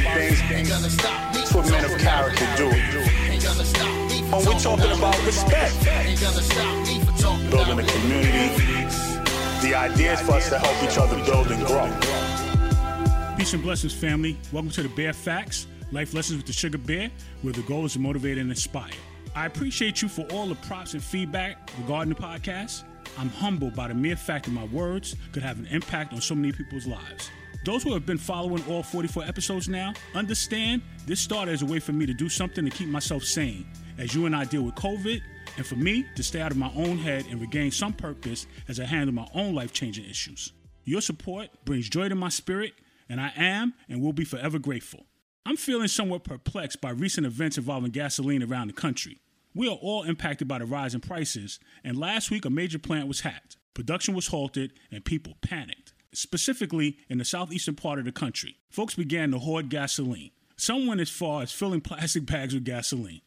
things what for men of character do. When we're talking about respect, building a community, the idea is for us to help each other build and grow. Peace and blessings, family. Welcome to the Bear Facts, Life Lessons with the Sugar Bear, where the goal is to motivate and inspire. I appreciate you for all the props and feedback regarding the podcast. I'm humbled by the mere fact that my words could have an impact on so many people's lives. Those who have been following all 44 episodes now understand this started as a way for me to do something to keep myself sane as you and I deal with COVID, and for me to stay out of my own head and regain some purpose as I handle my own life changing issues. Your support brings joy to my spirit, and I am and will be forever grateful. I'm feeling somewhat perplexed by recent events involving gasoline around the country. We are all impacted by the rise in prices, and last week a major plant was hacked. Production was halted, and people panicked. Specifically, in the southeastern part of the country, folks began to hoard gasoline. Some went as far as filling plastic bags with gasoline.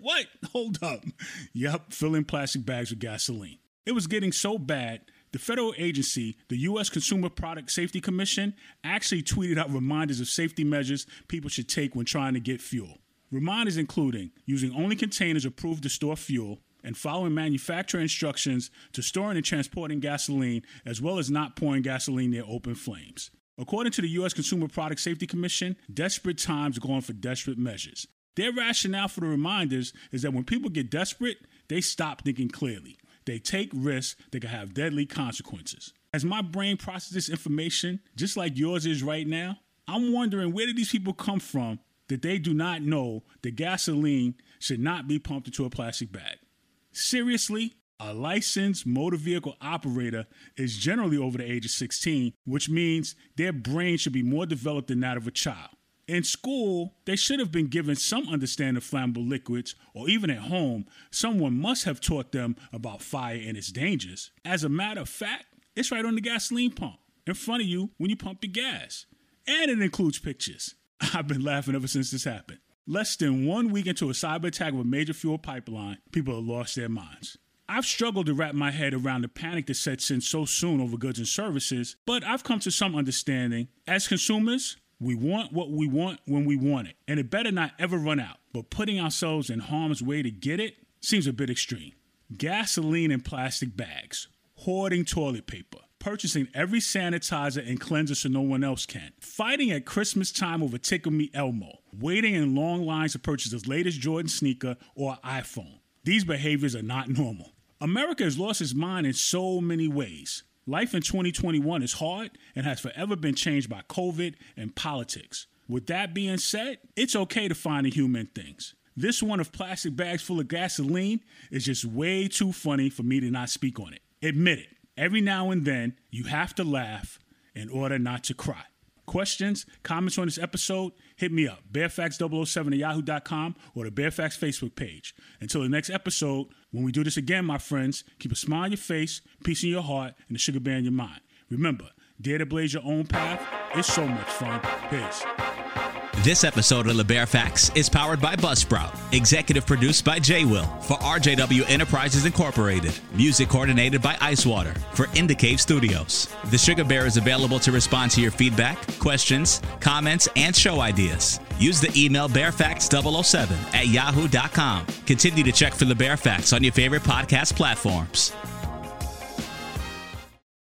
What? Hold up. Yup, filling plastic bags with gasoline. It was getting so bad, the federal agency, the U.S. Consumer Product Safety Commission, actually tweeted out reminders of safety measures people should take when trying to get fuel. Reminders including using only containers approved to store fuel and following manufacturer instructions to storing and transporting gasoline, as well as not pouring gasoline near open flames. According to the U.S. Consumer Product Safety Commission, desperate times calling for desperate measures. Their rationale for the reminders is that when people get desperate, they stop thinking clearly. They take risks that can have deadly consequences. As my brain processes information, just like yours is right now, I'm wondering where did these people come from that they do not know that gasoline should not be pumped into a plastic bag? Seriously, a licensed motor vehicle operator is generally over the age of 16, which means their brain should be more developed than that of a child. In school, they should have been given some understanding of flammable liquids, or even at home, someone must have taught them about fire and its dangers. As a matter of fact, it's right on the gasoline pump in front of you when you pump the gas. And it includes pictures. I've been laughing ever since this happened. Less than one week into a cyber attack of a major fuel pipeline, people have lost their minds. I've struggled to wrap my head around the panic that sets in so soon over goods and services, but I've come to some understanding. As consumers, we want what we want when we want it, and it better not ever run out. But putting ourselves in harm's way to get it seems a bit extreme. Gasoline in plastic bags, hoarding toilet paper, purchasing every sanitizer and cleanser so no one else can, fighting at Christmas time over Tickle Me Elmo, waiting in long lines to purchase the latest Jordan sneaker or iPhone. These behaviors are not normal. America has lost its mind in so many ways. Life in 2021 is hard and has forever been changed by COVID and politics. With that being said, it's okay to find the human things. This one of plastic bags full of gasoline is just way too funny for me to not speak on it. Admit it. Every now and then, you have to laugh in order not to cry. Questions, comments on this episode, hit me up, bearfacts007 at yahoo.com or the Bear Facts Facebook page. Until the next episode, when we do this again, my friends, keep a smile on your face, peace in your heart, and a sugar bear in your mind. Remember, dare to blaze your own path. It's so much fun. Peace. This episode of the Bear Facts is powered by Buzzsprout, executive produced by J Will for RJW Enterprises Incorporated, music coordinated by Icewater for Indicave Studios. The Sugar Bear is available to respond to your feedback, questions, comments, and show ideas. Use the email bearfacts007 at yahoo.com. Continue to check for the Bear Facts on your favorite podcast platforms.